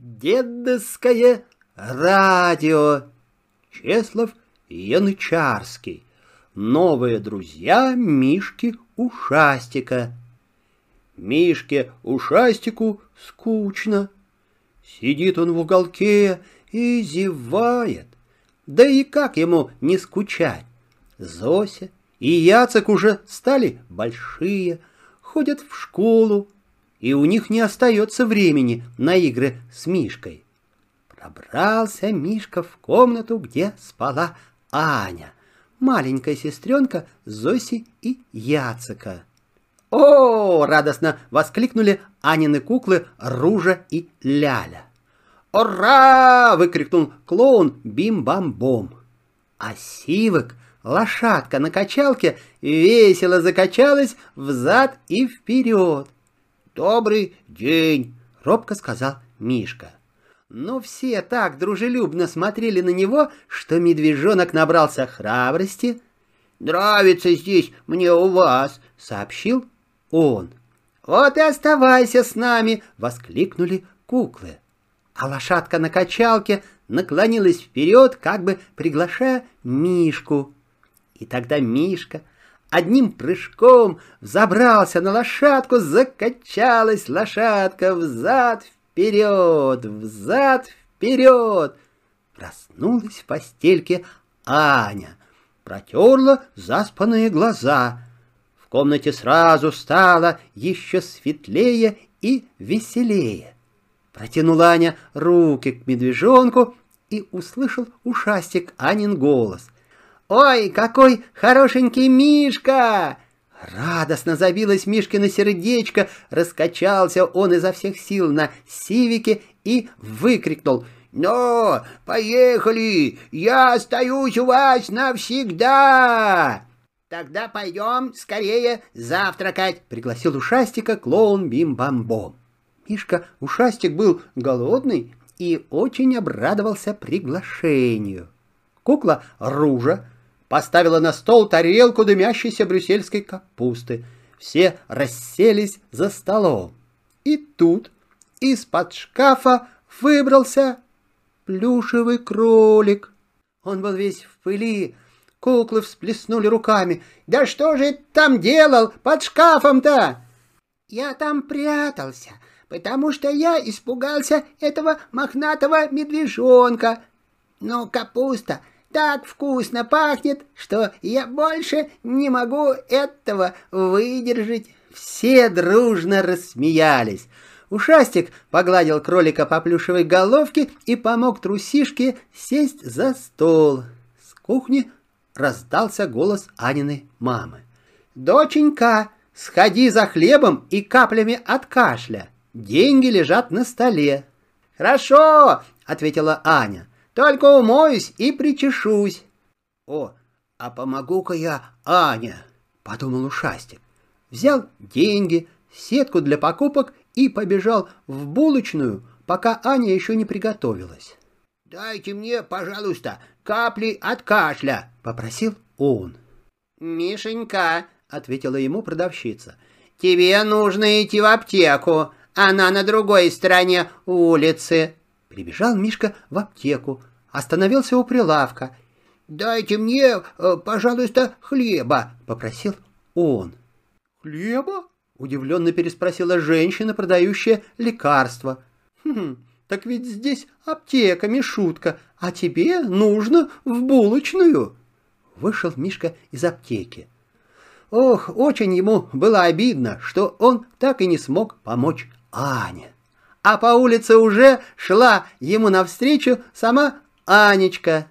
Дедовское радио. Чеслов Янычарский. Новые друзья Мишки Ушастика. Мишке Ушастику скучно. Сидит он в уголке и зевает. Да и как ему не скучать? Зося и Яцек уже стали большие, ходят в школу, и у них не остается времени на игры с Мишкой. Пробрался Мишка в комнату, где спала Аня, маленькая сестренка Зоси и Яцека. «О!» — радостно воскликнули Анины куклы Ружа и Ляля. «Ура!» — выкрикнул клоун Бим-бам-бом. А Сивок, лошадка на качалке, весело закачалась взад и вперед. «Добрый день!» — робко сказал Мишка. Но все так дружелюбно смотрели на него, что медвежонок набрался храбрости. «Нравится здесь мне у вас», — сообщил он. «Вот и оставайся с нами!» — воскликнули куклы. А лошадка на качалке наклонилась вперед, как бы приглашая Мишку. И тогда Мишка одним прыжком взобрался на лошадку, закачалась лошадка взад-вперед, взад-вперед. Проснулась в постельке Аня, протерла заспанные глаза. В комнате сразу стало еще светлее и веселее. Протянула Аня руки к медвежонку и услышал ушастик Анин голос — «Ой, какой хорошенький Мишка!» Радостно забилось Мишкино сердечко, раскачался он изо всех сил на сивике и выкрикнул «Ну, поехали! Я остаюсь у вас навсегда!» «Тогда пойдем скорее завтракать!» — пригласил ушастика клоун Бим-Бам-Бом. Мишка Ушастик был голодный и очень обрадовался приглашению. Кукла Ружа поставила на стол тарелку дымящейся брюссельской капусты. Все расселись за столом. И тут из-под шкафа выбрался плюшевый кролик. Он был весь в пыли. Куклы всплеснули руками. «Да что же ты там делал под шкафом-то?» «Я там прятался, потому что я испугался этого мохнатого медвежонка. Но капуста так вкусно пахнет, что я больше не могу этого выдержать. Все дружно рассмеялись. Ушастик погладил кролика по плюшевой головке и помог трусишке сесть за стол. С кухни раздался голос Аниной мамы. «Доченька, сходи за хлебом и каплями от кашля. Деньги лежат на столе». «Хорошо», — ответила Аня. Только умоюсь и причешусь. О, а помогу-ка я Аня, подумал ушастик. Взял деньги, сетку для покупок и побежал в булочную, пока Аня еще не приготовилась. «Дайте мне, пожалуйста, капли от кашля», — попросил он. «Мишенька», — ответила ему продавщица, — «тебе нужно идти в аптеку, она на другой стороне улицы». Прибежал Мишка в аптеку, остановился у прилавка. «Дайте мне, э, пожалуйста, хлеба», — попросил он. «Хлеба?» — удивленно переспросила женщина, продающая лекарства. «Хм, так ведь здесь аптека, Мишутка, а тебе нужно в булочную». Вышел Мишка из аптеки. Ох, очень ему было обидно, что он так и не смог помочь Ане а по улице уже шла ему навстречу сама Анечка.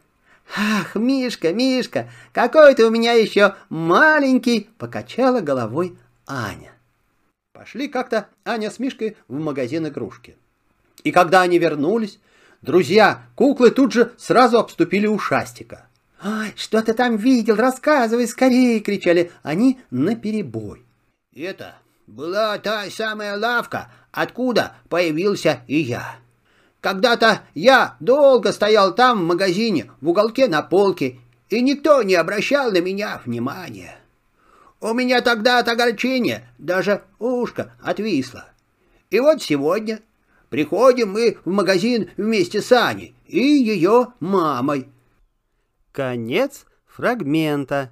«Ах, Мишка, Мишка, какой ты у меня еще маленький!» — покачала головой Аня. Пошли как-то Аня с Мишкой в магазин игрушки. И когда они вернулись, друзья куклы тут же сразу обступили ушастика. «Ай, что ты там видел? Рассказывай скорее!» — кричали они наперебой. «Это была та самая лавка, откуда появился и я. Когда-то я долго стоял там в магазине, в уголке на полке, и никто не обращал на меня внимания. У меня тогда от огорчения даже ушко отвисло. И вот сегодня Приходим мы в магазин вместе с Аней и ее мамой. Конец фрагмента.